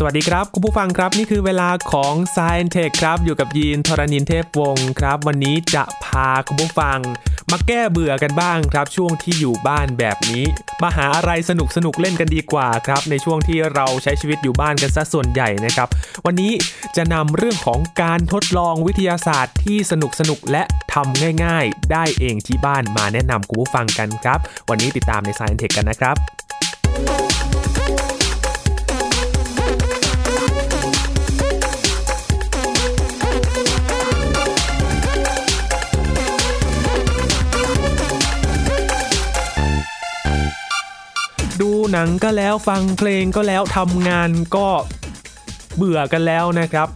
สวัสดีครับ คุณผู้ฟังครับนี่คือเวลาของ Science Tech ครับ อยู่กับยีนทรณินเทพวงศ์ครับ วันนี้จะพาคุณผู้ฟัง มาแก้เบื่อกันบ้างครับ ช่วงที่อยู่บ้านแบบนี้ มาหาอะไรสนุกสนุกเล่นกันดีกว่าครับ ในช่วงที่เราใช้ชีวิตอยู่บ้านกันซะส่วนใหญ่นะครับ วันนี้จะนำเรื่องของการทดลองวิทยาศาสตร์ที่สนุกสนุกและทำง่าย ๆ ได้เองที่บ้านมาแนะนำคุณผู้ฟังกันครับ วันนี้ติดตามใน Science Tech กันนะครับ หนังก็แล้วฟังเพลงก็แล้วทำงานก็เบื่อกันแล้วนะครับ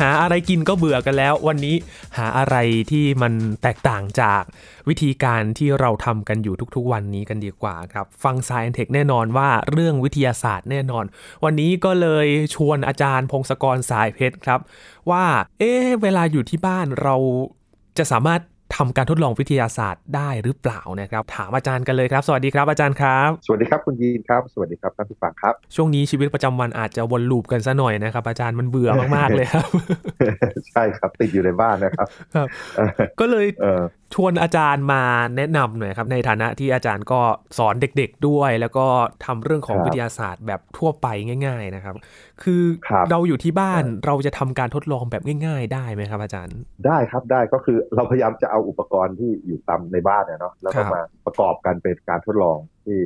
หาอะไรกินก็เบื่อกันแล้ว วันนี้หาอะไรที่มันแตกต่างจากวิธีการที่เราทำกันอยู่ทุกๆ วันนี้กันดีกว่าครับ ฟัง Science Tech แน่นอนว่าเรื่องวิทยาศาสตร์แน่นอน วันนี้ก็เลยชวนอาจารย์พงศกรสายเพชรครับ ว่า เอ๊ะเวลาอยู่ที่บ้านเราจะสามารถ ทำการทดลองวิทยาศาสตร์ได้หรือเปล่านะครับ ถามอาจารย์กันเลยครับ สวัสดีครับอาจารย์ครับ สวัสดีครับคุณยีนครับ สวัสดีครับท่านผู้ฟังครับ ช่วงนี้ชีวิตประจำวันอาจจะวนลูปกันซะหน่อยนะครับ อาจารย์มันเบื่อมากๆเลยครับ ใช่ครับติดอยู่ในบ้านนะครับครับก็เลยเออ ชวนอาจารย์มาแนะนำหน่อยครับ ในฐานะที่อาจารย์ก็สอนเด็กๆด้วย แล้วก็ทำเรื่องของครับวิทยาศาสตร์แบบทั่วไปง่าย ๆนะครับ คือครับเราอยู่ที่บ้านเออเราจะทำการทดลองแบบง่าย ๆ ได้ไหมครับ อาจารย์ ได้ครับได้ก็คือเราพยายามจะเอาอุปกรณ์ที่อยู่ตามในบ้านเนี่ยเนาะแล้วก็ครับมาประกอบกันเป็นการทดลองที่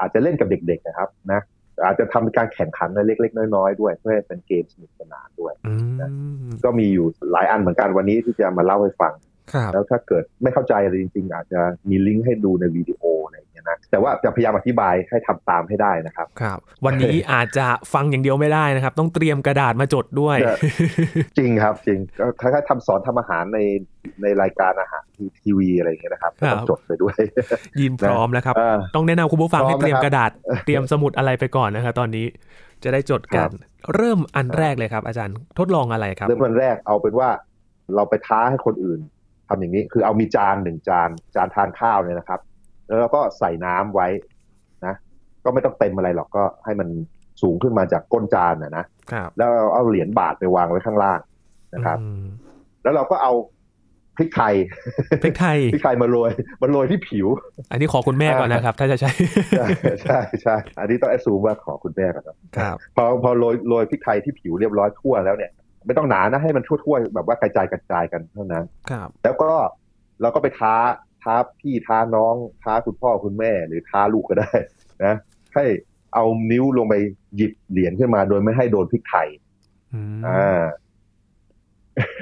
อาจจะเล่นกับเด็ก ๆ นะครับนะอาจจะทำเป็นการแข่งขันในเล็ก ๆ น้อยๆด้วย เพื่อให้เป็นเกมสนุกสนานด้วยอืมก็มีอยู่หลายอันเหมือนกันวันนี้ที่จะมาเล่าให้ฟังครับ แล้วถ้าเกิดไม่เข้าใจอะไรจริง ๆ อาจจะมีลิงก์ให้ดูในวิดีโออะไรอย่างเงี้ยนะแต่ว่าจะพยายามอธิบายให้ทำตามให้ได้นะครับครับ วันนี้อาจจะฟังอย่างเดียวไม่ได้นะครับ ต้องเตรียมกระดาษมาจดด้วยใช่จริงครับจริงก็คล้ายๆทำสอนทำอาหารในในรายการอาหารทีวีอะไรอย่างเงี้ยนะครับครับต้องจดไปด้วย ยินพร้อมแล้วครับเออต้องแนะนำคุณผู้ฟังพร้อให้มเตรียมนะครับกระดาษเตรียมสมุดอะไรไปก่อนนะครับตอนนี้จะได้จดกันเริ่มอันแรกเลยครับ อาจารย์ทดลองอะไรครับ เริ่มวันแรกเอาเป็นว่าเราไปท้าให้คนอื่น ทำอย่างนี้ คือเอามีจานหนึ่งจานจานทานข้าวเนี่ยนะครับ แล้วเราก็ใส่น้ำไว้นะ ก็ไม่ต้องเต็มอะไรหรอกก็ให้มันสูงขึ้นมาจากก้นจานนะนะครับแล้วเราเอาเหรียญบาทไปวางไว้ข้างล่างนะครับอืมแล้วเราก็เอาพริกไทยพริกไทยพริกไทยมาโรยมาโรยที่ผิว อันนี้ขอคุณแม่ก่อนนะครับ ถ้าจะใช้ใช่ใช่ใช่อันนี้ต้องแอดซูมว่าขอคุณแม่ก่อนครับครับพอพอโรยโรยพริกไทยที่ผิวเรียบร้อยทั่วแล้วเนี่ย ไม่ต้องหนานะให้มันทั่วๆแบบว่ากระจายกระจายกันเท่านั้น ครับ แล้วก็เราก็ไปท้าท้าพี่ท้าน้องท้าคุณพ่อคุณแม่หรือท้าลูกก็ได้นะให้เอานิ้วลงไปหยิบเหรียญขึ้นมา โดยไม่ให้โดนพริกไทยอืมอ่า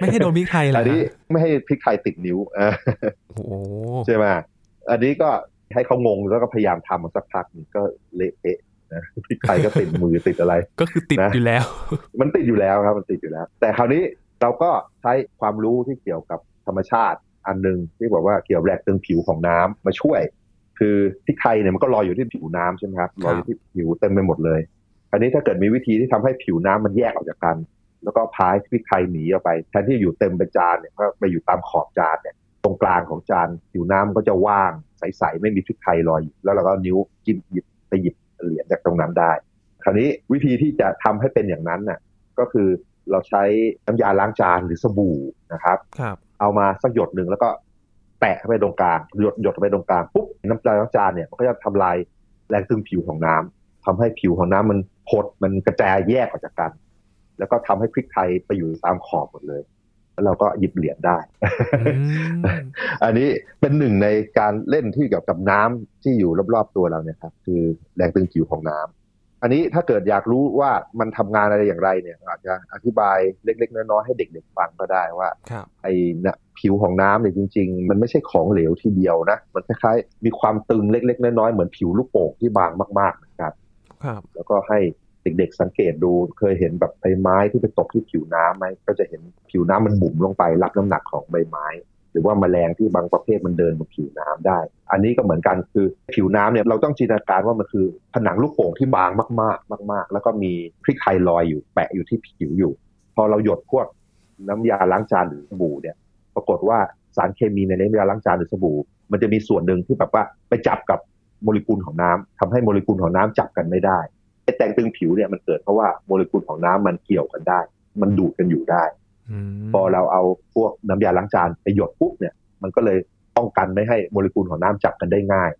ไม่ให้โดนพริกไทยเหรออันนี้ไม่ให้พริกไทยติดนิ้วอ่าโอ้โหใช่ไหมอันนี้ก็ให้เขางงแล้วก็พยายามทำมาสักพักหนึ่งก็เละเทะ นะพริกไทยก็ติดมือติดอะไร ก็คือติดนะอยู่แล้ว มันติดอยู่แล้วครับ มันติดอยู่แล้ว แต่คราวนี้เราก็ใช้ความรู้ที่เกี่ยวกับธรรมชาติอันหนึ่งที่บอกว่าเกี่ยวกับแรงตึงผิวของน้ำมาช่วย คือพริกไทยเนี่ยมันก็ลอยอยู่ที่ผิวน้ำใช่ไหมครับลอยอยู่ที่ผิวเต็มไปหมดเลยคราวนี้ถ้าเกิดมีวิธีที่ทำให้ผิวน้ำมันแยกออกจากกัน แล้วก็พายพริกไทยหนีออกไปแทนที่อยู่เต็มเป็นจานเนี่ยก็ไปอยู่ตามขอบจานเนี่ยตรงกลางของจานผิวน้ำก็จะว่างใสๆไม่มีพริกไทยลอยอยู่แล้วเราก็นิ้วจิ้มหยิบไปหยิบ เหรียญจากตรงนั้นได้ คราวนี้วิธีที่จะทำให้เป็นอย่างนั้นน่ะก็คือเราใช้น้ำยาล้างจานหรือสบู่นะครับครับเอามาสักหยดหนึ่งแล้วก็แปะเข้าไปตรงกลางหยดหยดเข้าไปตรงกลางปุ๊บน้ำยาล้างจานเนี่ยมันก็จะทำลายแรงตึงผิวของน้ำทำให้ผิวของน้ำมันหดมันกระจายแยกออกจากกัน แล้วก็ทำให้พริกไทยไปอยู่ตามขอบหมดเลยแล้ว เราก็หยิบเหรียญได้อืมอันนี้เป็นหนึ่งในการเล่นที่เกี่ยวกับน้ำที่อยู่รอบๆตัวเราเนี่ยครับคือแรงตึงผิวของน้ำอันนี้ถ้าเกิดอยากรู้ว่ามันทำงานอะไรอย่างไรเนี่ยอาจจะอธิบายเล็กๆน้อยๆให้เด็กๆฟังก็ได้ว่าครับไอ้นะผิวของน้ำเนี่ยจริง ๆ มันไม่ใช่ของเหลวทีเดียวนะ มันคล้ายๆมีความตึงเล็กๆน้อยๆเหมือนผิวลูกโป่งที่บางมากๆนะครับ ครับ แล้วก็ให้ เด็กๆสังเกตดูเคยเห็นแบบใบไม้ที่ไปตกที่ผิวน้ำไหมก็จะเห็นผิวน้ำมันบุ๋มลงไปรับน้ำหนักของใบไม้ หรือว่าแมลงที่บางประเภทมันเดินบนผิวน้ำได้ อันนี้ก็เหมือนกันคือผิวน้ำเนี่ยเราต้องจินตนาการว่ามันคือผนังลูกโป่งที่บางมากๆ มาก ๆ แล้วก็มีพริกไทยลอยอยู่แปะอยู่ที่ผิวอยู่ พอเราหยดพวกน้ำยาล้างจานหรือสบู่เนี่ย ปรากฏว่าสารเคมีในน้ำยาล้างจานหรือสบู่ มันจะมีส่วนหนึ่งที่แบบว่าไปจับกับโมเลกุลของน้ำทำให้โมเลกุลของน้ำจับกันไม่ได้ แตงตึงผิวเนี่ยมันเกิดเพราะว่าโมเลกุลของน้ำมันเกี่ยวกันได้ มันดูดกันอยู่ได้พอเราเอาพวกน้ำยาล้างจานไปหยดปุ๊บเนี่ย มันก็เลยป้องกันไม่ให้โมเลกุลของน้ำจับกันได้ง่าย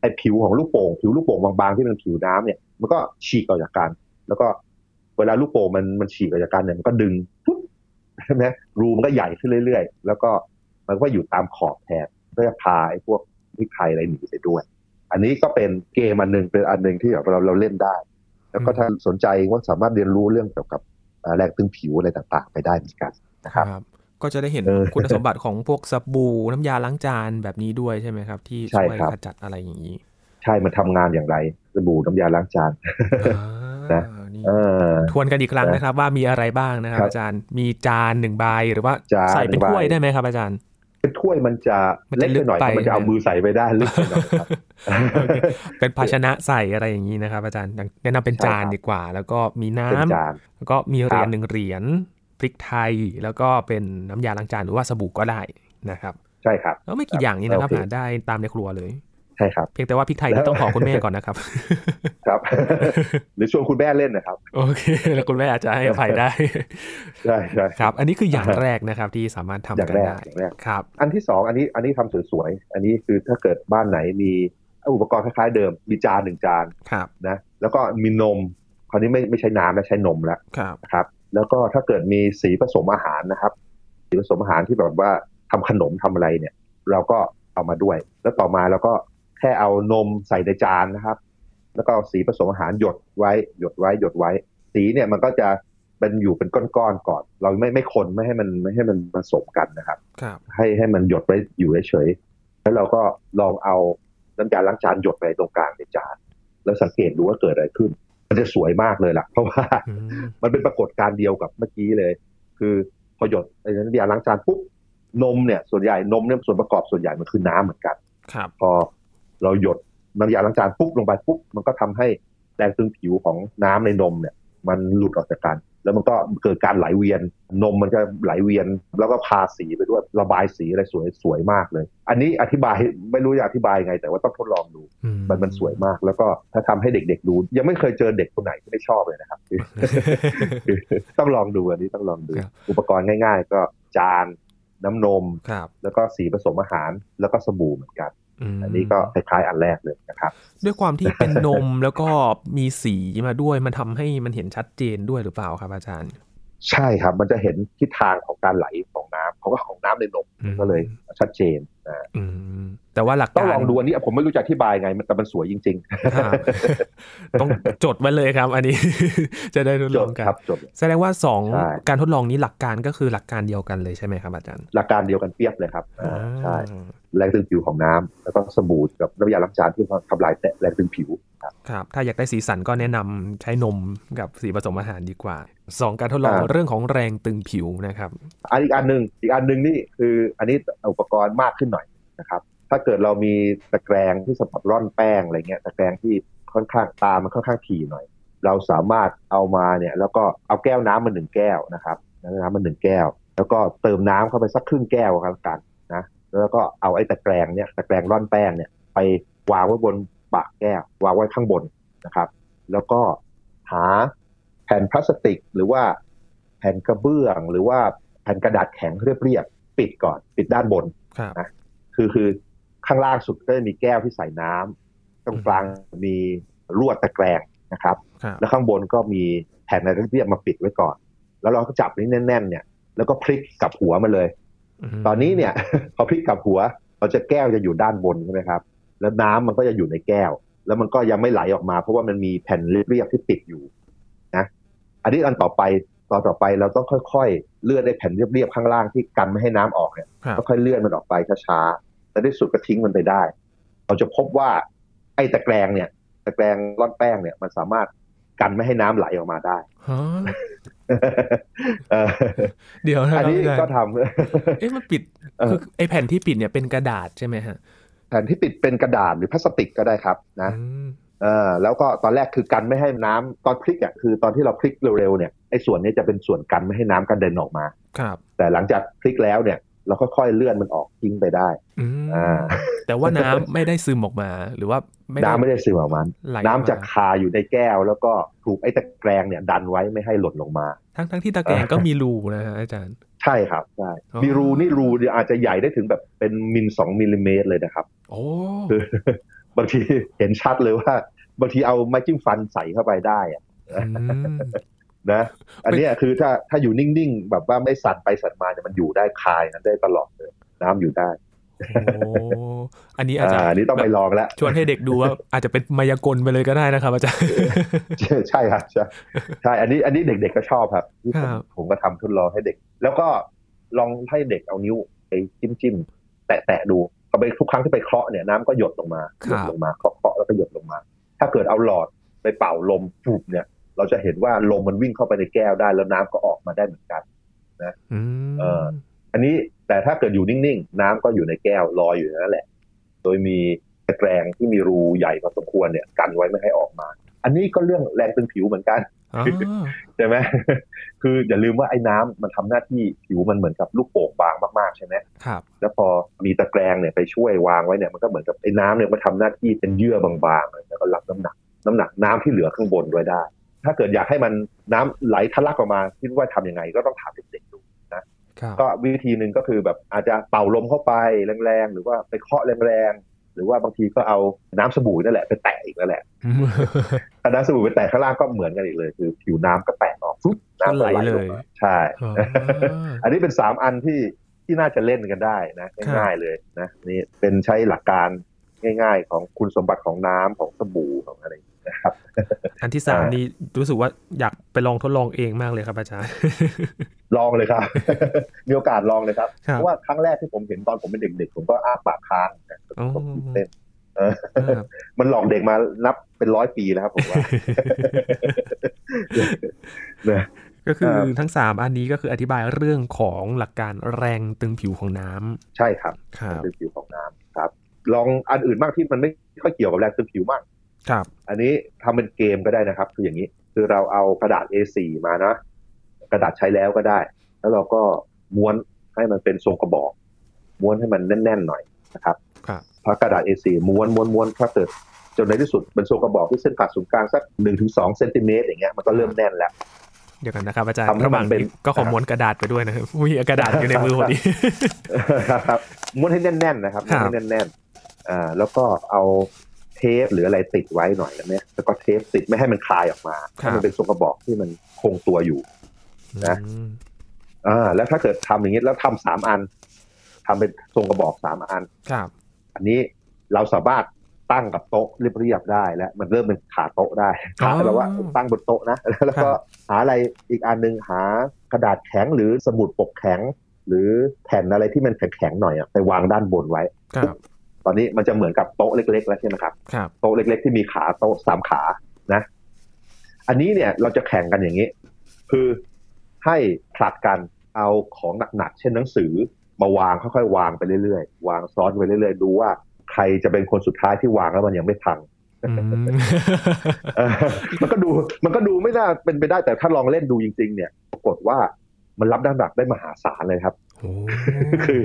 ไอ้ผิวของลูกโป่งผิวลูกโป่งบางๆที่เป็นผิวน้ำเนี่ยมันก็ฉีกออกจากกัน แล้วก็เวลาลูกโป่งมันมันฉีกออกจากกันเนี่ยมันก็ดึงปุ๊บใช่ไหมรูมันก็ใหญ่ขึ้นเรื่อยๆ แล้วก็มันก็อยู่ตามขอบแทนก็จะพาไอ้พวกพริกไทยอะไรหนีไปด้วย อันนี้ก็เป็นเกมอันหนึ่งเป็นอันหนึ่งที่เราเราเล่นได้ แล้วก็ถ้าสนใจว่าสามารถเรียนรู้เรื่องเกี่ยวกับแรงตึงผิวอะไรต่างๆ ไปได้เหมือนกันนะครับก็จะได้เห็นคุณสมบัติของพวกสบู่น้ำยาล้างจานแบบนี้ด้วยใช่ไหมครับ ที่ช่วยขจัดอะไรอย่างนี้ ใช่มันทำงานอย่างไรสบู่น้ำยาล้างจานนะทวนกันอีกครั้งนะครับ ว่ามีอะไรบ้างนะครับ อาจารย์มีจานหนึ่งใบหรือว่าใส่เป็นถ้วยได้ไหมครับอาจารย์เป็น ถ้วยมันจะเล็กไปหน่อยมันจะเอามือใส่ไปได้ลึกไปหน่อยเป็นภาชนะใส่อะไรอย่างนี้นะครับ อาจารย์แนะนำเป็นจานดีกว่า แล้วก็มีน้ำแล้วก็มีเหรียญหนึ่งเหรียญพริกไทย แล้วก็เป็นน้ำยาล้างจานหรือว่าสบู่ก็ได้นะครับ ใช่ครับแล้วไม่กี่อย่างนี้นะครับหาได้ตามในครัวเลย ใช่ครับเพียงแต่ว่าพริกไทยต้องขอคุณแม่ก่อนนะครับ ครับ หรือชวนคุณแม่เล่นนะครับ โอเค แล้วคุณแม่อาจจะให้อภัยได้ใช่ใช่ครับ อันนี้คืออย่างแรกนะครับที่สามารถทำกันได้ครับ อันที่สองอันนี้อันนี้ทำสวยๆอันนี้คือถ้าเกิดบ้านไหนมีอุปกรณ์คล้ายๆเดิมมีจานหนึ่งจานนะ แล้วก็มีนมคราวนี้ไม่ไม่ใช่น้ำแล้วใช้นมแล้วนะครับ แล้วก็ถ้าเกิดมีสีผสมอาหารนะครับ สีผสมอาหารที่แบบว่าทำขนมทำอะไรเนี่ย เราก็เอามาด้วย แล้วต่อมาเราก็ แค่เอานมใส่ในจานนะครับ แล้วก็สีผสมอาหารหยดไว้หยดไว้หยดไว้ สีเนี่ยมันก็จะเป็นอยู่เป็นก้อนๆก่อน เราไม่ไม่คนไม่ให้มันไม่ให้มันผสมกันนะครับครับให้ให้มันหยดไว้อยู่เฉยๆแล้วเราก็ลองเอาน้ำยาล้างจานหยดไปตรงกลางในจาน แล้วสังเกตดูว่าเกิดอะไรขึ้น มันจะสวยมากเลยล่ะ เพราะว่ามันเป็นปรากฏการณ์เดียวกับเมื่อกี้เลย คือพอหยดไอ้น้ำยาล้างจานปุ๊บนมเนี่ยส่วนใหญ่นมเนี่ยส่วนประกอบส่วนใหญ่มันคือน้ำเหมือนกันครับพอ เราหยดน้ำยาล้างจานปุ๊บลงไปปุ๊บมันก็ทำให้แรงตึงผิวของน้ำในนมเนี่ย มันหลุดออกจากกัน แล้วมันก็เกิดการไหลเวียนนมมันจะไหลเวียน แล้วก็พาสีไปด้วยระบายสีอะไรสวยสวยมากเลย อันนี้อธิบายไม่รู้จะอธิบายไง แต่ว่าต้องทดลองดู มันมันสวยมาก แล้วก็ถ้าทำให้เด็กๆดู ยังไม่เคยเจอเด็กคนไหนที่ไม่ชอบเลยนะครับ ต้องลองดูอันนี้ต้องลองดู อุปกรณ์ง่าย ๆ ก็จานน้ำนม แล้วก็สีผสมอาหารแล้วก็สบู่เหมือนกัน อันนี้ก็คล้ายๆอันแรกเลยนะครับ ด้วยความที่เป็นนมแล้วก็มีสีมาด้วยมันทำให้มันเห็นชัดเจนด้วยหรือเปล่าครับอาจารย์ ใช่ครับ มันจะเห็นทิศทางของการไหลของน้ำของของน้ำในนมก็เลยชัดเจนนะ แต่ว่าหลักต้องลองดูอันนี้ผมไม่รู้จะอธิบายไงแต่มันสวยจริงๆต้องจดไว้เลยครับ อันนี้ จะได้ทดลองกันแสดงว่าสองการทดลองนี้หลักการก็คือหลักการเดียวกันเลยใช่ไหมครับอาจารย์ หลักการเดียวกันเปียบเลยครับใช่แรงตึงผิวของน้ำแล้วก็สบู่กับน้ำยาล้างจานที่ทำลายแรงตึงผิวครับถ้าอยากได้สีสันก็แนะนำใช้นมกับสีผสมอาหารดีกว่าสองการทดลองเรื่องของแรงตึงผิวนะครับอันอีกอันหนึ่งอีกอันหนึ่งนี่คืออันนี้อุปกรณ์มากขึ้นหน่อยนะครับ ถ้าเกิดเรามีตะแกรงที่สำหรับร่อนแป้งอะไรเงี้ยตะแกรงที่ค่อนข้างตามันค่อนข้างถี่หน่อย เราสามารถเอามาเนี่ยแล้วก็เอาแก้วน้ำมาหนึ่งแก้วนะครับน้ำมาหนึ่งแก้ว แล้วก็เติมน้ำเข้าไปสักครึ่งแก้วกันนะแล้วก็เอาไอ้ตะแกรงเนี่ยตะแกรงร่อนแป้งเนี่ยไปวางไว้บนปากแก้ว วางไว้ข้างบนนะครับ แล้วก็หาแผ่นพลาสติก หรือว่าแผ่นกระเบื้อง หรือว่าแผ่นกระดาษแข็งเรียบๆปิดก่อน ปิดด้านบนนะคือคือ ข้างล่างสุดก็จะมีแก้วที่ใส่น้ำตรงกลางมีลวดตะแกรงนะครับ แล้วข้างบนก็มีแผ่นอะไรเรียบมาปิดไว้ก่อน แล้วเราก็จับนี้แน่น ๆ เนี่ย แล้วก็พลิกกับหัวมาเลย ตอนนี้เนี่ยพอพลิกกับหัว เราจะแก้วจะอยู่ด้านบนใช่ไหมครับ แล้วน้ำมันก็จะอยู่ในแก้ว แล้วมันก็ยังไม่ไหลออกมา เพราะว่ามันมีแผ่นเรียบๆที่ปิดอยู่นะ อันนี้อันต่อไปตอนต่อไปเราต้องค่อยๆ เลื่อนไอ้แผ่นเรียบๆข้างล่างที่กันไม่ให้น้ำออกเนี่ยค่อยๆเลื่อนมันออกไปช้าๆ แต่ที่สุดก็ทิ้งมันไปได้ เราจะพบว่าไอ้ตะแกรงเนี่ยตะแกรงร่อนแป้งเนี่ยมันสามารถกันไม่ให้น้ำไหลออกมาได้เดี๋ยวนะอันนี้ก็ทำเอ๊ะมันปิดคือไอ้แผ่นที่ปิดเนี่ยเป็นกระดาษใช่ไหมฮะ แผ่นที่ปิดเป็นกระดาษหรือพลาสติกก็ได้ครับนะเออแล้วก็ตอนแรกคือกันไม่ให้น้ำตอนพลิกอะคือตอนที่เราพลิกเร็วๆเนี่ยไอ้ส่วนนี้จะเป็นส่วนกันไม่ให้น้ำกระเด็นออกมา ครับ แต่หลังจากพลิกแล้วเนี่ย แล้วค่อยๆเลื่อนมันออกทิ้งไปได้อืมอ่าแต่ว่าน้ำไม่ได้ซึมออกมาหรือว่าไม่ได้น้ำไม่ได้ซึมออกมาไหลน้ำจะมาคาอยู่ในแก้ว แล้วก็ถูกไอ้ตะแกรงเนี่ย ดันไว้ไม่ให้หล่นลงมา ทั้งทั้งที่ตะแกรงก็มีรูนะฮะอาจารย์ ใช่ครับใช่อ๋อมีรูนี่รูเดียวอาจจะใหญ่ได้ถึงแบบเป็นมิลสองมิลลิเมตรเลยนะครับ โอ้คือบางทีเห็นชัดเลยว่า บางทีเอาไม้จิ้มฟันใส่เข้าไปได้อะอืม นะอันเนี้ยคือถ้าถ้าอยู่นิ่งๆ แบบว่าไม่สั่นไปสั่นมาเนี่ยมันอยู่ได้คายนั้นได้ตลอดเลยน้ำอยู่ได้โอ้อันนี้อาจอ่าจะอันนี้ต้องไปลองแล้วชวนให้เด็กดูว่าอาจจะเป็นมายากลไปเลยก็ได้นะครับ อาจารย์ใช่ครับใช่ใช่อันนี้อันนี้เด็กๆก็ชอบครับที่ผมครับผมก็ทำทดลองให้เด็ก แล้วก็ลองให้เด็กเอานิ้วไปจิ้มจิ้มๆแตะแตะๆดูพอไปทุกครั้งที่ไปเคาะเนี่ยน้ำก็หยดลงมาหยดลงมาเคาะเคาะแล้วก็หยดลงมา ถ้าเกิดเอาหลอดไปเป่าลมฟูบเนี่ย เราจะเห็นว่าลมมันวิ่งเข้าไปในแก้วได้แล้วน้ำก็ออกมาได้เหมือนกันอืมเอออันนี้แต่ถ้าเกิดอยู่นิ่งๆน้ำก็อยู่ในแก้วลอยอยู่นั่นแหละ โดยมีตะแกรงที่มีรูใหญ่พอสมควรเนี่ย กันไว้ไม่ให้ออกมา อันนี้ก็เรื่องแรงตึงผิวเหมือนกันอ๋อใช่ไหมคืออย่าลืมว่าไอ้น้ำมันทำหน้าที่ผิวมันเหมือนกับลูกโป่งบางมากๆใช่ไหมครับ แล้วพอมีตะแกรงเนี่ยไปช่วยวางไว้เนี่ยมันก็เหมือนกับไอ้น้ำเนี่ยมันทำหน้าที่เป็นเยื่อบางๆแล้วก็รับน้ำหนัก น้ำหนักน้ำที่เหลือข้างบนไว้ได้ ถ้าเกิดอยากให้มันน้ำไหลทะลักออกมาคิดว่าทำยังไง ก็ต้องถามเด็กๆดูครับก็วิธีหนึ่งก็คือแบบอาจจะเป่าลมเข้าไปแรงๆ หรือว่าไปเคาะแรงๆ หรือว่าบางทีก็เอาน้ำสบู่นั่นแหละไปแตะอีกนั่นแหละถ้าน้ำสบู่ไปแตะข้างล่างก็เหมือนกันอีกเลย คือผิวน้ำก็แตกออกฟึ๊บน้ำก็ไหลลงมาใช่อ๋ออันนี้เป็นสามอันที่ที่น่าจะเล่นกันได้นะง่ายๆเลยนะนี่เป็นใช้หลักการง่าย ๆ ของคุณสมบัติของน้ำของสบู่ของอะไร อย่างเงี้ยนะครับอันที่สามอ่านี่นี่รู้สึกว่าอยากไปลองทดลองเองมากเลยครับอาจารย์ ลองเลยครับ มีโอกาสลองเลยครับครับเพราะว่าครั้งแรกที่ผมเห็นตอนผมเป็นเด็กๆ ผมก็อ้าปากค้างนะอ๋อผมตื่นเต้นเออครับมันหลอกเด็กมานับเป็นร้อยปีแล้วครับผมว่านะก็คือครับทั้งสามอันนี้ก็คืออธิบายเรื่องของหลักการแรงตึงผิวของน้ำใช่ครับครับเป็นผิวของน้ำครับ ลองอันอื่นมากที่มันไม่ค่อยเกี่ยวกับแรงตึงผิวมาก ครับ อันนี้ทำเป็นเกมก็ได้นะครับ คืออย่างนี้ คือเราเอากระดาษ A4 มานะ กระดาษใช้แล้วก็ได้ แล้วเราก็ม้วนให้มันเป็นทรงกระบอก ม้วนให้มันแน่นๆหน่อยนะครับครับพอกระดาษ A4 ม้วนม้วนม้วนถ้าเกิดจนในที่สุดเป็นทรงกระบอกที่เส้นผ่าศูนย์กลางสักหนึ่งถึงสองเซนติเมตรอย่างเงี้ยมันก็เริ่มแน่นแล้วเดี๋ยวกันนะครับอาจารย์ทำให้ระหว่างมันเป็นนี้ก็ขอม้วนกระดาษไปด้วยนะครับมีกระดาษอยู่ในมือพอดีครับม้วนให้แน่นๆนะครับครัม้วนบให้แน่นๆอ่าแล้วก็เอา เทปหรืออะไรติดไว้หน่อยนะเนี่ยแล้วก็เทปติดไม่ให้มันคลายออกมาให้มันเป็นทรงกระบอกที่มันคงตัวอยู่ นะอืมอ่าแล้วถ้าเกิดทำอย่างนี้แล้วทำสามอันทำเป็นทรงกระบอกสามอันครับ อันนี้เราสามารถตั้งกับโต๊ะเรียบๆได้แล้ว มันเริ่มเป็นขาโต๊ะได้ขาแบบว่าตั้งบนโต๊ะนะแล้วก็หาอะไรอีกอันหนึ่งหากระดาษแข็งหรือสมุดปกแข็ง หรือแผ่นอะไรที่มันแข็งๆหน่อยอะไปวางด้านบนไว้ครับ ตอนนี้มันจะเหมือนกับโต๊ะเล็ก ๆ แล้วใช่ไหมครับครับโต๊ะเล็ก ๆ ที่มีขาโต๊ะสามขานะ อันนี้เนี่ยเราจะแข่งกันอย่างนี้ คือให้ผลัดกันเอาของหนักๆเช่นหนังสือมาวางค่อยๆวางไปเรื่อยๆวางซ้อนไปเรื่อยๆดูว่าใครจะเป็นคนสุดท้ายที่วางแล้วมันยังไม่พังอืมเออมันก็ดูมันก็ดูไม่น่าเป็นไปได้แต่ถ้าลองเล่นดูจริง ๆ เนี่ย ปรากฏว่ามันรับน้ำหนักได้มหาศาลเลยครับโอ้คือ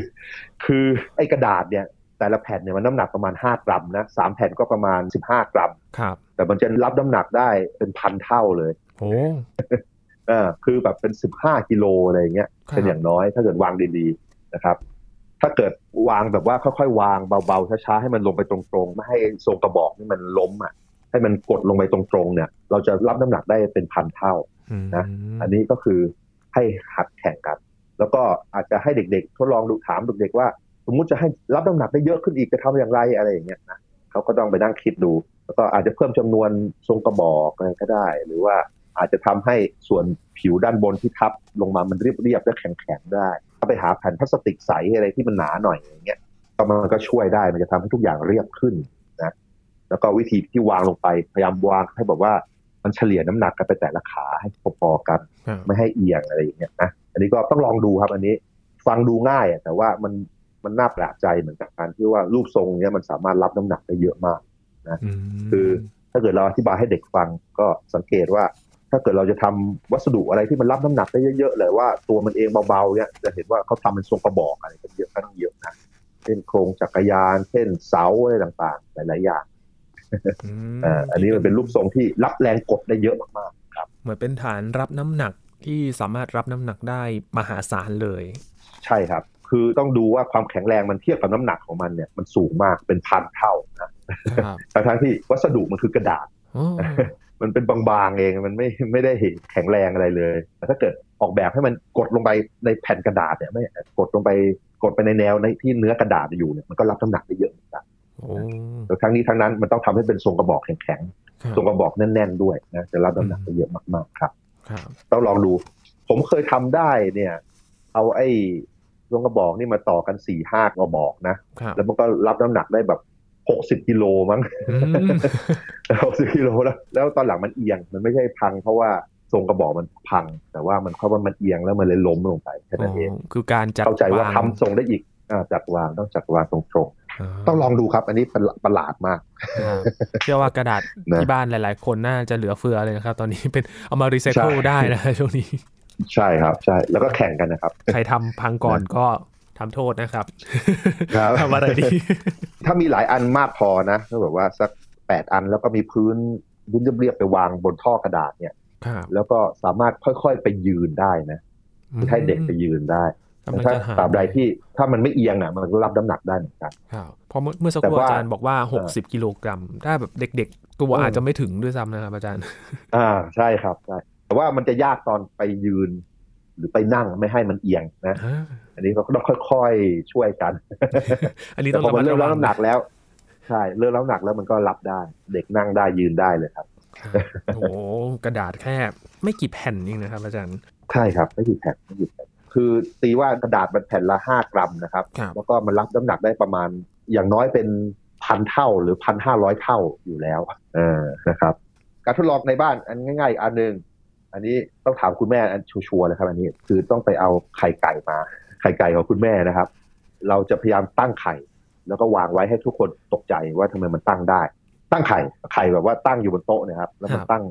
คือไอ้กระดาษเนี่ย แต่ละแผ่นเนี่ยมันน้ำหนักประมาณ 5 กรัมนะสามแผ่นก็ประมาณ 15 กรัมครับแต่มันจะรับน้ำหนักได้เป็นพันเท่าเลยโอ้เออคือแบบเป็น 15กิโลอะไรอย่างเงี้ยครับเป็นอย่างน้อยถ้าเกิดวางดีๆนะครับ ถ้าเกิดวางแบบว่าค่อยๆวางเบาๆช้าๆให้มันลงไปตรงๆ ไม่ให้ทรงกระบอกนี่มันล้มอะให้มันกดลงไปตรงๆเนี่ย เราจะรับน้ำหนักได้เป็นพันเท่าอืมนะอันนี้ก็คือให้หัดแข่งกัน แล้วก็อาจจะให้เด็กๆ ทดลองดูถามเด็กๆว่า สมมุติจะให้รับน้ำหนักได้เยอะขึ้นอีกจะทำอย่างไรอะไรอย่างเงี้ยนะเขาก็ต้องไปนั่งคิดดู แล้วก็อาจจะเพิ่มจำนวนทรงกระบอกอะไรก็ได้ หรือว่าอาจจะทำให้ส่วนผิวด้านบนที่ทับลงมามันเรียบๆและแข็งๆได้ถ้าไปหาแผ่นพลาสติกใสอะไรที่มันหนาหน่อยอย่างเงี้ยก็มันก็ช่วยได้มันจะทำให้ทุกอย่างเรียบขึ้นนะแล้วก็วิธีที่วางลงไปพยายามวางให้แบบว่ามันเฉลี่ยน้ำหนักกันไปแต่ละขาให้พอๆกันครับไม่ให้เอียงอะไรอย่างเงี้ยนะอันนี้ก็ต้องลองดูครับอันนี้ฟังดูง่ายอะแต่ว่ามัน มันน่าแปลกใจเหมือนกับการที่ว่ารูปทรงเนี้ยมันสามารถรับน้ำหนักได้เยอะมากอืมคือถ้าเกิดเราอธิบายให้เด็กฟังก็สังเกตว่า ถ้าเกิดเราจะทำวัสดุอะไรที่มันรับน้ำหนักได้เยอะๆเลยว่าตัวมันเองเบาๆเนี่ยจะเห็นว่าเขาทำเป็นทรงกระบอกอะไรกันเยอะก็ต้องเยอะนะเช่นโครงจักรยานเช่นเสาอะไรต่างๆ หลายๆอย่างมอ่าอันนี้มันเป็นรูปทรงที่รับแรงกดได้เยอะมากๆครับ เหมือนเป็นฐานรับน้ำหนักที่สามารถรับน้ำหนักได้มหาศาลเลย ใช่ครับ คือต้องดูว่าความแข็งแรงมันเทียบกับน้ำหนักของมันเนี่ยมันสูงมากเป็นพันเท่านะครับทั้งๆที่วัสดุมันคือกระดาษโอ้มันเป็นบางๆเองมันไม่ไม่ได้เห็นแข็งแรงอะไรเลยแต่ถ้าเกิดออกแบบให้มันกดลงไปในแผ่นกระดาษเนี่ยไม่กดลงไปกดไปในแนวในที่เนื้อกระดาษอยู่เนี่ยมันก็รับน้ำหนักได้เยอะเหมือนกันโอ้แต่ทั้งนี้ทั้งนั้นมันต้องทำให้เป็นทรงกระบอกแข็งครับๆทรงกระบอกแน่นๆด้วยนะจะรับน้ำหนักได้เยอะมากๆครับครับต้องลองดู ผมเคยทำได้เนี่ย เอาไอ้ ทรงกระบอกนี่มาต่อกันสี่ห้ากระบอกนะครับแล้วมันก็รับน้ำหนักได้แบบหกสิบกิโลมั้งอืมหกสิบกิโลแล้ว แล้วตอนหลังมันเอียง มันไม่ใช่พังเพราะว่าทรงกระบอกมันพัง แต่ว่ามันเพราะว่ามันเอียงแล้วมันเลยล้มลงไปแค่นั้นเองคือการจัดเข้าใจว่าทำงทรงได้อีกอ่าจัดวางต้องจัดวางตรงๆต้องลองดูครับ อันนี้ประหลาประหลาดมากครับเชื่อว่ากระดาษนะที่บ้านหลาย ๆ คนน่าจะเหลือเฟือเลยนะครับ ตอนนี้เป็นเอามารีไซเคิลใช่ได้นะช่วงนี้ ใช่ครับใช่แล้วก็แข่งกันนะครับ ใครทำพังก่อนก็ทำโทษนะครับครับทำอะไรดี ถ้ามีหลายอันมากพอนะก็แบบว่าสักแปดอันแล้วก็มีพื้นพื้นเรียบๆไปวางบนท่อกระดาษเนี่ยครับแล้วก็สามารถค่อยๆไปยืนได้นะคือให้เด็กไปยืนได้กำลังถ้าจะหาตราบใดที่ถ้ามันไม่เอียงอะมันก็รับน้ำหนักได้เหมือนกันครับเพราะเมื่อเมื่อสักคแต่รู่ว่าอาจารย์บอกว่าเออ60 กิโลกรัมถ้าแบบเด็กๆ ตัวเออออาจจะไม่ถึงด้วยซ้ำนะครับอาจารย์ อ่าใช่ครับใช่ แต่ว่ามันจะยากตอนไปยืน หรือไปนั่งไม่ให้มันเอียงนะอ่าอันนี้เราก็ต้องค่อยๆช่วยกัน อันนี้แต่ต้องพอระมัมัดนเริ่มระรับวังน้ำหนักแล้วใช่เริ่มรับน้ำหนักแล้วมันก็รับได้ เด็กนั่งได้ยืนได้เลยครับครับโอ้โหกระดาษแค่ไม่กี่แผ่นเองนะครับ อาจารย์ใช่ครับไม่กี่แผ่นไม่กี่แผ่นคือตีว่ากระดาษมันแผ่นละห้ากรัมนะครับครับแล้วก็มันรับน้ำหนักได้ประมาณ อย่างน้อยเป็นพันเท่าหรือพันห้าร้อยเท่าอยู่แล้วเออนะครับ การทดลองในบ้านอันง่ายๆอีกอันหนึ่ง อันนี้ต้องถามคุณแม่อันชัวร์ๆเลยครับ อันนี้คือต้องไปเอาไข่ไก่มา ไข่ไก่ของคุณแม่นะครับ เราจะพยายามตั้งไข่ แล้วก็วางไว้ให้ทุกคนตกใจว่าทำไมมันตั้งได้ ตั้งไข่ไข่แบบว่าตั้งอยู่บนโต๊ะเนะครับ แล้วมันครับตั้ง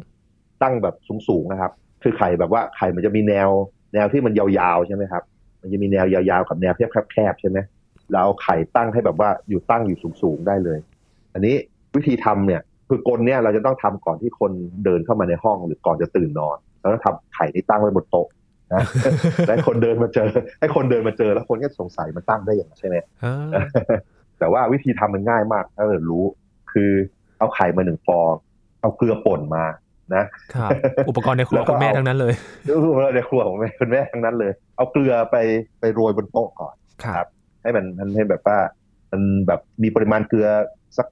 ตั้งแบบสูงๆนะครับ คือไข่แบบว่าไข่มันจะมีแนว แนวที่มันยาวๆใช่ไหมครับมันจะมีแนวยาวๆกับแนวแคบๆใช่ไหมเราเอาไข่ตั้งให้แบบว่าอยู่ตั้งอยู่สูงๆได้เลย อันนี้วิธีทำเนี่ยคือกลเนี่ยเราจะต้องทำก่อนที่คนเดินเข้ามาในห้องหรือก่อนจะตื่นนอน เราต้องทำไข่ที่ตั้งไว้บนโต๊ะนะแล้วให้คนเดินมาเจอให้คนเดินมาเจอแล้วคนก็สงสัยมันตั้งได้อย่างไรใช่ไหมอ่าแต่ว่าวิธีทำมันง่ายมากถ้าเกิดรู้ คือเอาไข่มาหนึ่งฟอง เอาเกลือป่นมานะครับอุปกรณ์ในครัวแล้วก็คุณแม่เอาทั้งนั้นเลยดูในครัวของแม่คุณแม่ทั้งนั้นเลย เอาเกลือไปไปโรยบนโต๊ะก่อนครับ ให้มันมันให้แบบว่ามันแบบมีปริมาณเกลือสัก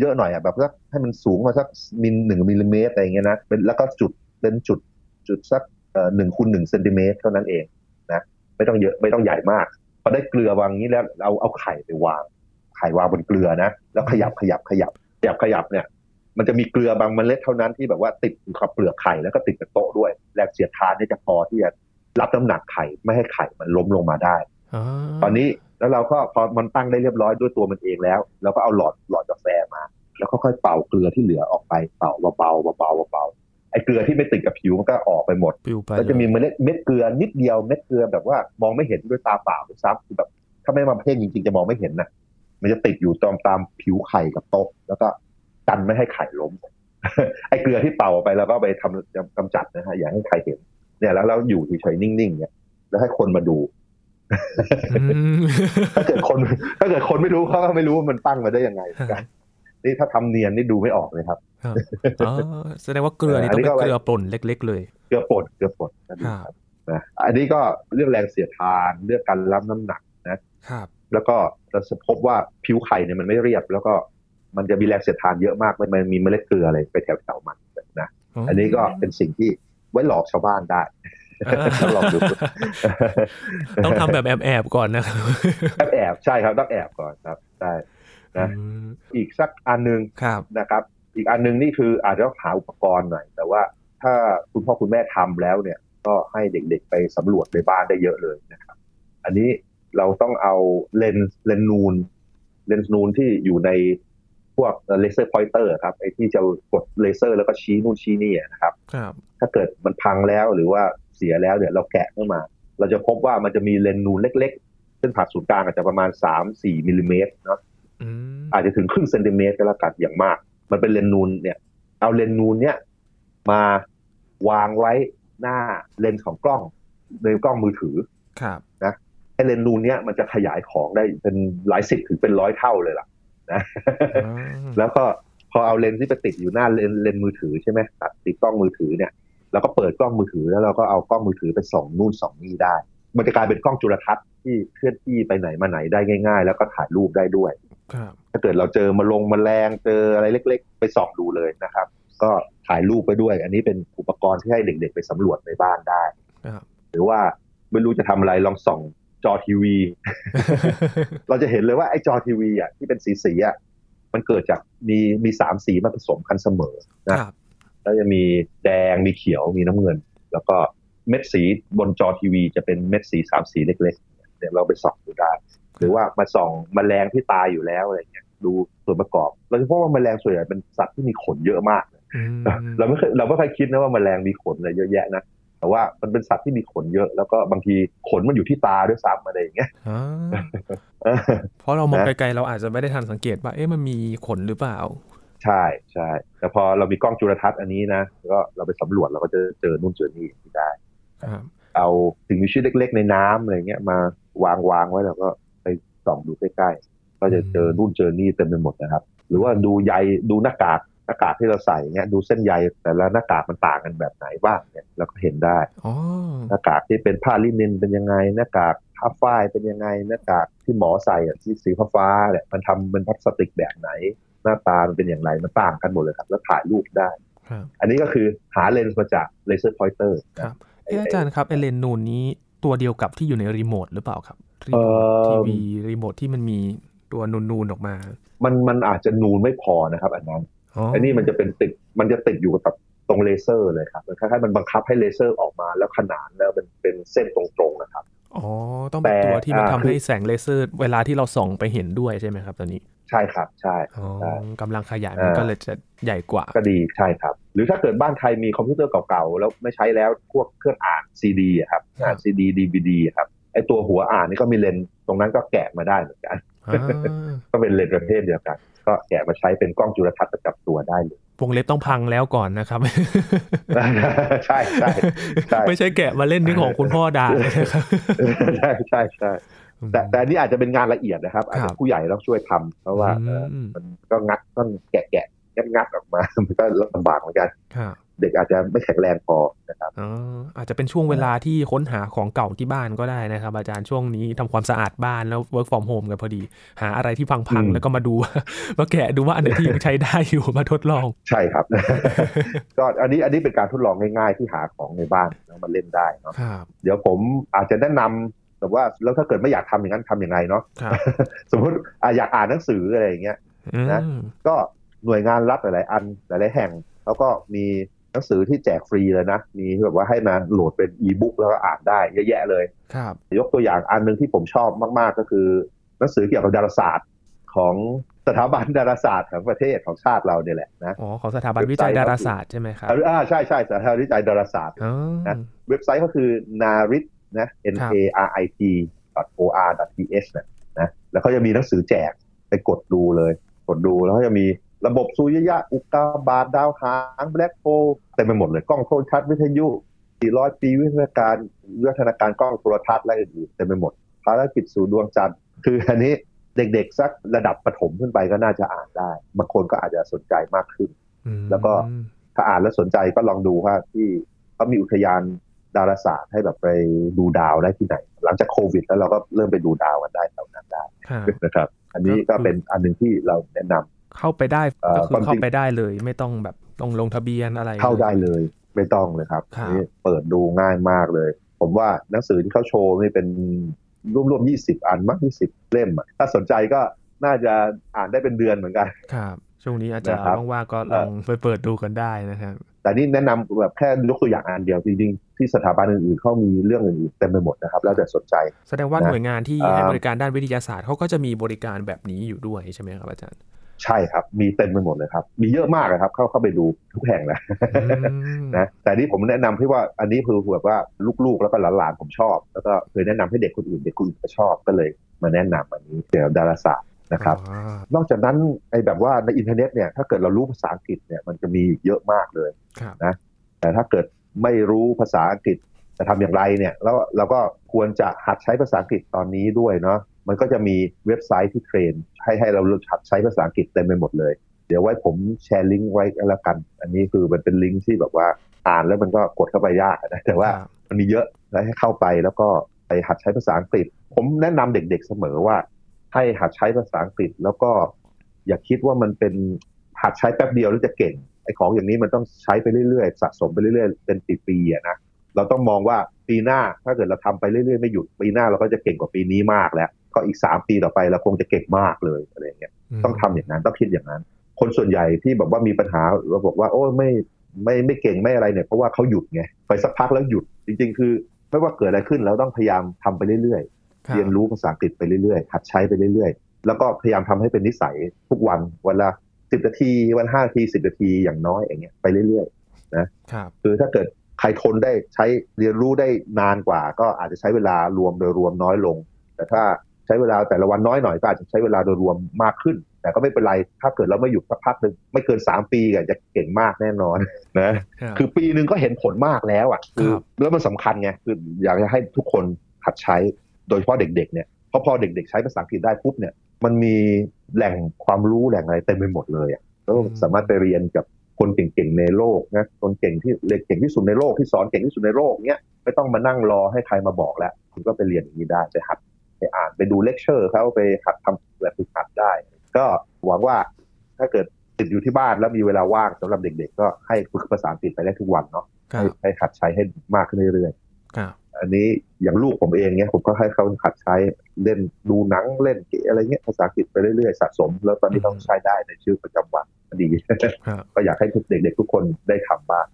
เยอะหน่อยอะแบบสักให้มันสูงมาสักมิลหนึ่งมิลลิเมตรอะไรอย่างเงี้ยนะเป็นแล้วก็จุดเป็นจุด จุดสักเอ่อหนึ่งคูณหนึ่งเซนติเมตรเท่านั้นเองนะ ไม่ต้องเยอะไม่ต้องใหญ่มากพอได้เกลือวางนี้แล้วเอาเอาไข่ไปวาง ไข่วางบนเกลือนะ แล้วขยับขยับขยับขยับขยับเนี่ย มันจะมีเกลือบางเมล็ดเท่านั้นที่แบบว่าติดอยู่กับเปลือกไข่แล้วก็ติดกับโต๊ะด้วย แรงเสียดทานเนี่ยจะพอที่จะรับน้ำหนักไข่ไม่ให้ไข่มันล้มลงมาได้าตอนนี้แล้วเราก็พอมันตั้งได้เรียบร้อยด้วยตัวมันเองแล้วเราก็เอาหลอดหลอดกาแฟมา แล้วก็ค่อยเป่าเกลือที่เหลือออกไปเป่าเบาๆเบาๆเบาๆ ไอ้เกลือที่ไม่ติดกับผิวมันก็ออกไปหมดปิวไปแล้วจะมีเลยเมล็ดเม็ดเกลือนิดเดียวเม็ดเกลือแบบว่ามองไม่เห็นด้วยตาเปล่าด้วยซ้ำคือแบบถ้าไม่มาเพ่งจริงๆจะมองไม่เห็นนะมันจะติดอยู่ตามตามผิวไข่กับโต๊ะแล้วก็กันไม่ให้ไข่ล้ม ไอ้เกลือที่เป่าออกไปแล้วก็ไปทำกำจัดนะฮะอย่าให้ใครเห็น เนี่ยแล้วเราอยู่เฉยๆนิ่งๆเนี่ยแล้วให้คนมาดูอืมถ้าเกิดคน ถ้าเกิดคนไม่รู้เขาก็ไม่รู้ว่ามันตั้งมาได้ยังไงเหมือ นกันนี่ถ้าทำเนียนนี่ดูไม่ออกเลยครับครับอ๋อแสดงว่าเกลือนี่อัต้นองนี้เป็นก็ไว้เกลือป่นเล็ก ๆ เลย เกลือป่นเกลือป่นก็ดีครับนะอันนี้ก็เรื่องแรงเสียดทานเรื่องการรับน้ำหนักนะครับ แล้วก็เราจะพบว่าผิวไข่เนี่ยมันไม่เรียบ แล้วก็มันจะมีแรงเสียดทานเยอะมากมันมันมีเมล็ดเกลืออะไรไปแถวๆมันนะอันนี้ก็เป็นสิ่งที่ไว้หลอกชาวบ้านได้ต้องลองดูต้องทำแบบแอบๆก่อนนะครับแอบแอบใช่ครับต้องแอบก่อนครับใช่ นะอืมอีกสักอันหนึ่งครับนะครับ อีกอันหนึ่งนี่คืออาจจะต้องหาอุปกรณ์หน่อย แต่ว่าถ้าคุณพ่อคุณแม่ทำแล้วเนี่ย ก็ให้เด็กๆไปสำรวจในบ้านได้เยอะเลยนะครับ อันนี้เราต้องเอาเลนส์เลนส์นูนเลนส์นูนที่อยู่ในพวก laser pointer ครับไอ้ที่จะกดเลเซอร์แล้วก็ชี้นู่นชี้นี่นะครับครับถ้าเกิดมันพังแล้วหรือว่าเสียแล้วเนี่ยเราแกะขึ้นมา เราจะพบว่ามันจะมีเลนส์นูนเล็กๆเส้นผ่าศูนย์กลางอาจจะประมาณ 3-4มิลลิเมตรเนาะ อืมอาจจะถึงครึ่งเซนติเมตรก็แล้วกันอย่างมาก มันเป็นเลนส์นูนเนี่ย เอาเลนส์นูนเนี่ย มาวางไว้หน้าเลนส์ของกล้องในกล้องมือถือครับไอ้เลนส์นูนเนี่ยมันจะขยายของได้เป็นหลายสิบถึงเป็นร้อยเท่าเลยล่ะนะอ่าแล้วก็พอเอาเลนส์ที่ไปติดอยู่หน้าเลนส์เลนส์มือถือใช่ไหมตัดติดกล้องมือถือเนี่ย แล้วก็เปิดกล้องมือถือแล้วเราก็เอากล้องมือถือไปส่องนู่นส่องนี่ได้ มันจะกลายเป็นกล้องจุลทรรศน์ที่เคลื่อนที่ไปไหนมาไหนได้ง่าย ๆ แล้วก็ถ่ายรูปได้ด้วยครับ ถ้าเกิดเราเจอมาลงมาแมลงเจออะไรเล็ก ๆ ไปส่องดูเลยนะครับ ก็ถ่ายรูปไปด้วย อันนี้เป็นอุปกรณ์ที่ให้เด็ก ๆ ไปสำรวจในบ้านได้ครับหรือว่าไม่รู้จะทำอะไรลองส่องจอทีวี เราจะเห็นเลยว่าไอ้จอทีวีอะที่เป็นสีสีๆอะมันเกิดจากมีมีสามสีมาผสมกันเสมอครับแล้วจะมีแดงมีเขียวมีน้ำเงิน แล้วก็เม็ดสีบนจอทีวีจะเป็นเม็ดสีสามสีเล็กๆเนี่ยเราไปส่องดูได้ หรือว่ามาส่องแมลงที่ตายอยู่แล้วอะไรเงี้ยดูส่วนประกอบเราจะพบว่าแมลงส่วนใหญ่เป็นสัตว์ที่มีขนเยอะมากอืมเราไม่เคยเราไม่เคยคิดนะว่าแมลงมีขนอะไรเยอะแยะนะแต่ว่ามันเป็นสัตว์ที่มีขนเยอะ แล้วก็บางทีขนมันอยู่ที่ตาด้วยซ้ำอะไรอย่างเงี้ยอ่าเออเพราะเรามองนะไกลๆเราอาจจะไม่ได้ทันสังเกตว่าเอ๊ะมันมีขนหรือเปล่า ใช่ใช่แต่พอเรามีกล้องจุลทรรศน์อันนี้นะก็เราไปสำรวจเราก็จะเจอนู่นเจอนี่ที่ได้ครับเอาสิ่งมีชีวิตเล็ก ๆ ในน้ำอะไรเงี้ยมาวางวางไว้แล้วก็ไป ส่องดูใกล้ๆ ก็จะเจอนู่นเจอนี่เต็มไปหมดนะครับ หรือว่าดูใยดูหน้ากากหน้ากากที่เราใส่เงี้ยดูเส้นใยแต่ละหน้ากากมันต่างกันแบบไหนบ้างเนี่ยเราก็เห็นได้อ๋อหน้ากากที่เป็นผ้าลินินเป็นยังไงหน้ากากผ้าฝ้ายเป็นยังไงหน้ากากที่หมอใส่อะที่สีฟ้าๆเนี่ยมันทำเป็นพลาสติกแบบไหน หน้าตามันเป็นอย่างไรมันต่างกันหมดเลยครับ แล้วถ่ายรูปได้ครับอันนี้ก็คือหาเลนส์มาจาก laser pointer ครับเอะอาจารย์ครับไอเลนส์นูนนี้ตัวเดียวกับที่อยู่ในรีโมทหรือเปล่าครับ รีเอ่โมทอทีวีรีโมทที่มันมีตัวนูนๆออกมา มันมันอาจจะนูนไม่พอนะครับ อันนั้นอ๋ออันนี้มันจะเป็นติดมันจะติดอยู่กับตรงเลเซอร์เลยครับมันคล้ายๆมันบังคับให้เลเซอร์ออกมาแล้วขนานแล้วเป็นเป็นเส้นตรงๆนะครับอ๋อต้องเป็นแต่ตัวที่มันอ่าทำให้แสงเลเซอร์ เวลาที่เราส่องไปเห็นด้วยใช่ไหมครับตอนนี้ใช่ครับใช่อ๋อใช่กำลังขยายมันอ่าก็เลยจะใหญ่กว่าก็ดีใช่ครับ หรือถ้าเกิดบ้านใครมีคอมพิวเตอร์เก่าๆ แล้วไม่ใช้แล้วพวกเครื่องอ่านซีดีครับครับอ่านซีดีดีวีดีครับ ไอตัวหัวอ่านนี่ก็มีเลนส์ตรงนั้นก็แกะมาได้เหมือนกันอ่าก็เป็นเลนส์ประเภทเดียวกัน ก็แกะมาใช้เป็นกล้องจุลทรรศน์ประจำตัวได้เลยวงเล็บต้องพังแล้วก่อนนะครับ ใช่ใช่ใช่ไม่ใช่แกะมาเล่นนี่ของคุณพ่อด่าเลยนะครับใช่ใช่ใช่แต่แต่อันนี้อาจจะเป็นงานละเอียดนะครับ อาจครัจะบผู้ใหญ่ต้องช่วยทำเพราะว่าเอออืมมันก็งัดต้องแกะแกะงัดงัดออกมามันก็ลำบากเหมือนกันครับ เด็กอาจจะไม่แข็งแรงพอนะครับอ๋ออาจจะเป็นช่วงเวลาที่ค้นหาของเก่าที่บ้านก็ได้นะครับ อาจารย์ช่วงนี้ทำความสะอาดบ้านแล้ว work from home กันพอดี หาอะไรที่พังอืมๆแล้วก็มาดูมาแกะดูว่าอันไหนที่ยังใช้ได้อยู่มาทดลอง ใช่ครับ ก็อันนี้อันนี้เป็นการทดลองง่าย ๆ ที่หาของในบ้านแล้วมาเล่นได้เนาะครับเดี๋ยวผมอาจจะแนะนำแต่ว่าแล้วถ้าเกิดไม่อยากทำอย่างนั้นทำยังไงเนาะครับสมมติอะอยากอ่านหนังสืออะไรอย่างเงี้ยนะอืมก็หน่วยงานรัฐหลาย ๆ อันหลาย ๆ แห่งเขาก็มี หนังสือที่แจกฟรีเลยนะ มีแบบว่าให้มาโหลดเป็นอีบุ๊กแล้วก็อ่านได้เยอะแยะเลยครับยกตัวอย่างอันหนึ่งที่ผมชอบมาก ๆ ก็คือ หนังสือเกี่ยวกับดาราศาสตร์ของสถาบันดาราศาสตร์ของประเทศของชาติเราเนี่ยแหละนะอ๋อของสถาบันวิจัยดาราศาสตร์ใช่ไหมครับอ่าใช่ใช่สถาบันวิจัยดาราศาสตร์อ๋อนะเว็บไซต์ก็คือ narit นะ n ครับ a r i t o r t h นะนะแล้วเขาจะมีหนังสือแจกไปกดดูเลย กดดูแล้วเขาจะมี ระบบสุริยะอุกกาบาตดาวหางแบล็คโฮลเต็มไปหมดเลยกล้องโทรทัศน์วิทยุ 400 ปีวิทยาการวิวัฒนาการกล้องโทรทัศน์และอื่นๆเต็มไปหมดภารกิจสู่ดวงจันทร์คืออันนี้เด็กๆ สักระดับประถมขึ้นไปก็น่าจะอ่านได้ บางคนก็อาจจะสนใจมากขึ้นอืมแล้วก็ถ้าอ่านแล้วสนใจก็ลองดูว่าที่เขามีอุทยานดาราศาสตร์ให้แบบไปดูดาวได้ที่ไหน หลังจากโควิด แล้วเราก็เริ่มไปดูดาวกันได้แถวนั้นได้ครับนะครับ อันนี้ก็เป็นอันหนึ่งที่เราแนะนำ เข้าไปได้เอ่อก็คือความจริงเข้าไปได้เลย ไม่ต้องแบบต้องลงทะเบียนอะไร เข้าได้เลย ไม่ต้องเลยครับครับนี่เปิดดูง่ายมากเลย ผมว่าหนังสือที่เขาโชว์นี่เป็นรวมๆยี่สิบอันมั้งยี่สิบเล่มอะถ้าสนใจก็น่าจะอ่านได้เป็นเดือนเหมือนกัน ครับ ช่วงนี้อาจจะนะครับว่างๆก็ลองไปเปิดดูกันได้นะครับแต่นี่แนะนำแบบแค่ยกตัวอย่างอันเดียวจริงๆที่สถาบันอื่นๆเขามีเรื่องอื่นๆเต็มไปหมดนะครับ แล้วแต่สนใจ แสดงว่านะหน่วยงานที่เอ่อให้บริการด้านวิทยาศาสตร์เขาก็จะมีบริการแบบนี้อยู่ด้วยใช่ไหมครับอาจารย์ ใช่ครับ มีเต็มไปหมดเลยครับ มีเยอะมากเลยครับ เข้าเข้าไปดูทุกแห่งเลยนะแต่นี่ผมแนะนำที่ว่าอันนี้คือแบบว่าลูกๆ แล้วก็หลานๆผมชอบ แล้วก็เคยแนะนำให้เด็กคนอื่นเด็กคนอื่นก็ชอบก็เลยมาแนะนำอันนี้เกี่ยวกับดาราศาสตร์นะครับ นอกจากนั้นไอ้แบบว่าในอินเทอร์เน็ตเนี่ยถ้าเกิดเรารู้ภาษาอังกฤษเนี่ยมันจะมีเยอะมากเลยครับนะแต่ถ้าเกิดไม่รู้ภาษาอังกฤษจะทำอย่างไรเนี่ยแล้วเราก็ควรจะหัดใช้ภาษาอังกฤษตอนนี้ด้วยเนาะ มันก็จะมีเว็บไซต์ที่เทรน ให้ให้เราหัดใช้ภาษาอังกฤษเต็มไปหมดเลย เดี๋ยวไว้ผมแชร์ลิงก์ไว้ก็แล้วกัน อันนี้คือมันเป็นลิงก์ที่แบบว่าอ่านแล้วมันก็กดเข้าไปยากนะแต่ว่าครับมันมีเยอะแล้วให้เข้าไปแล้วก็ไปหัดใช้ภาษาอังกฤษ ผมแนะนำเด็กๆเสมอว่า ให้หัดใช้ภาษาอังกฤษ แล้วก็อย่าคิดว่ามันเป็นหัดใช้แป๊บเดียวแล้วจะเก่งไอ้ของอย่างนี้มันต้องใช้ไปเรื่อยๆสะสมไปเรื่อยๆเป็นปีๆอะนะเราต้องมองว่าปีหน้าถ้าเกิดเราทำไปเรื่อยๆไม่หยุดปีหน้าเราก็จะเก่งกว่าปีนี้มากแล้ว ก็อีกสามปีต่อไปเราคงจะเก่งมากเลยอะไรอย่างเงี้ยต้องทำอย่างนั้นต้องคิดอย่างนั้น คนส่วนใหญ่ที่แบบว่ามีปัญหาเราบอกว่า โอ้ยไม่ไม่ไม่เก่งไม่อะไรเนี่ยเพราะว่าเขาหยุดไงไปสักพักแล้วหยุดจริง ๆ คือ ไม่ว่าเกิดอะไรขึ้นเราต้องพยายามทำไปเรื่อยๆครับเรียนรู้ภาษาอังกฤษไปเรื่อยๆหัดใช้ไปเรื่อยๆ แล้วก็พยายามทำให้เป็นนิสัยทุกวันวันละสิบนาทีวันห้านาทีสิบนาทีอย่างน้อยอย่างเงี้ยไปเรื่อยๆครับคือถ้าเกิดใครทนได้ใช้เรียนรู้ได้นานกว่า ก็อาจจะใช้เวลารวมโดยรวมน้อยลง แต่ถ้า ใช้เวลาแต่ละวันน้อยหน่อยก็อาจจะใช้เวลาโดยรวมมากขึ้น แต่ก็ไม่เป็นไรถ้าเกิดเราไม่หยุดสักพักหนึ่งไม่เกินสามปีก็จะเก่งมากแน่นอนนะครับคือปีหนึ่งก็เห็นผลมากแล้วอะคือครับแล้วมันสำคัญไงคืออยากจะให้ทุกคนหัดใช้โดยเฉพาะเด็กๆเนี่ยเพราะพอเด็กๆใช้ภาษาอังกฤษได้ปุ๊บเนี่ยมันมีแหล่งความรู้แหล่งอะไรเต็มไปหมดเลยอะแล้วสามารถไปเรียนกับคนเก่งๆในโลกนะคนเก่งที่เรียนเก่งที่สุดในโลกที่สอนเก่งที่สุดในโลกเนี้ยไม่ต้องมานั่งรอให้ใครมาบอกแล้ว คุณก็ไปเรียนอย่างนี้ได้ไปหัด ไปอ่านไปดูเลคเชอร์เขาไปหัดทำแบบฝึกหัดได้ ก็หวังว่าถ้าเกิดติดอยู่ที่บ้านแล้วมีเวลาว่างสำหรับเด็ก ๆ ก็ให้ฝึกภาษาอังกฤษไปได้ทุกวันเนาะครัให้บให้หัดใช้ให้มากขึ้นเรื่อยครับๆอันนี้อย่างลูกผมเองเนี่ยผมก็ให้เขาหัดใช้เล่นดูหนังเล่นเกมอะไรเงี้ยภาษาอังกฤษไปเรื่อยๆสะสม แล้วตอนนี้เขาใช้ได้ในชีวิตประจำวันดีครับก็อยากให้ทุกเด็กๆทุกคนได้ทำบ้าง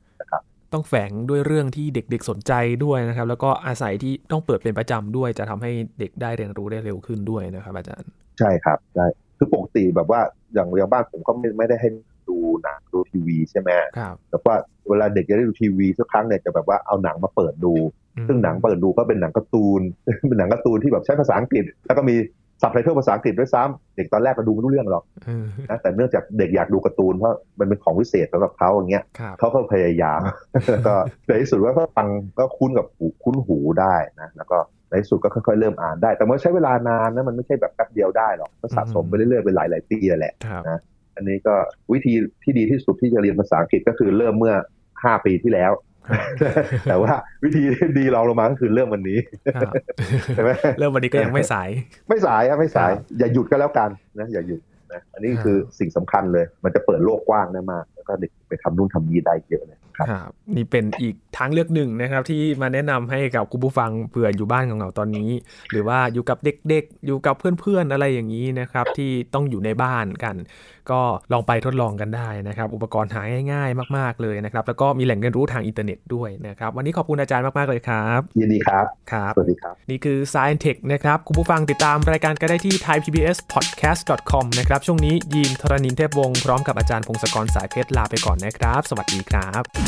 ต้องแฝงด้วยเรื่องที่เด็กๆสนใจด้วยนะครับ แล้วก็อาศัยที่ต้องเปิดเป็นประจำด้วย จะทำให้เด็กได้เรียนรู้ได้เร็วขึ้นด้วยนะครับ อาจารย์ ใช่ครับใช่คือปกติแบบว่าอย่างอย่างบ้านผมก็ไม่ไม่ได้ให้ดูหนังดูทีวีใช่ไหมครับแต่ว่าเวลาเด็กจะได้ดูทีวีทุกครั้งเนี่ยจะแบบว่าเอาหนังมาเปิดดูอืมซึ่งหนังเปิดดูก็เป็นหนังการ์ตูนเป็นหนังการ์ตูนที่แบบใช้ภาษาอังกฤษ แล้วก็มี ซับไตเติลภาษาอังกฤษด้วยซ้ำเด็กตอนแรกก็ดูไม่รู้เรื่องหรอกเออนะแต่เนื่องจากเด็กอยากดูการ์ตูนเพราะมันเป็นของวิเศษสำหรับเขาอย่างเงี้ยครับเขาก็พยายามแล้วก็ในที่สุดว่าก็ฟังก็คุ้นกับหูคุ้นหูได้นะแล้วก็ในที่สุดก็ค่อยๆเริ่มอ่านได้ แต่มันใช้เวลานานนะมันไม่ใช่แบบแป๊บเดียวได้หรอกก็สะสมไปเรื่อยๆเป็นหลายๆปีแหละครับนะอันนี้ก็วิธีที่ดีที่สุดที่จะเรียนภาษาอังกฤษก็คือเริ่มเมื่อ 5 ปีที่แล้ว แต่ว่าวิธีที่ดีรองลงมาก็คือเริ่มวันนี้ครับใช่ไหมเริ่มวันนี้ก็ยังไม่สาย ไม่สายครับไม่สายครับอย่าหยุดก็แล้วกันนะอย่าหยุดนะอันนี้คือสิ่งสำคัญเลย มันจะเปิดโลกกว้างได้มาก แล้วก็เด็กไปทำนู่นทำนี่ได้เยอะเลย ครับครับนี่เป็นอีกทางเลือกหนึ่งนะครับ ที่มาแนะนำให้กับคุณผู้ฟังเผื่ออยู่บ้านของเราตอนนี้ หรือว่าอยู่กับเด็กๆ อยู่กับเพื่อนๆอะไรอย่างนี้นะครับ ที่ต้องอยู่ในบ้านกัน ก็ลองไปทดลองกันได้นะครับ อุปกรณ์หาง่ายๆ มาก ๆเลยนะครับ แล้วก็มีแหล่งเรียนรู้ทางอินเทอร์เน็ตด้วยนะครับ วันนี้ขอบคุณอาจารย์มากๆเลยครับยินดีครับครับสวัสดีครับ นี่คือ Science Tech นะครับคุณผู้ฟังติดตามรายการก็ได้ที่ thaipbspodcast.com นะครับช่วงนี้ยีนทรณินเทพวงศ์พร้อมกับอาจารย์พงศกรสายเพชรลาไปก่อนนะครับ สวัสดีครับ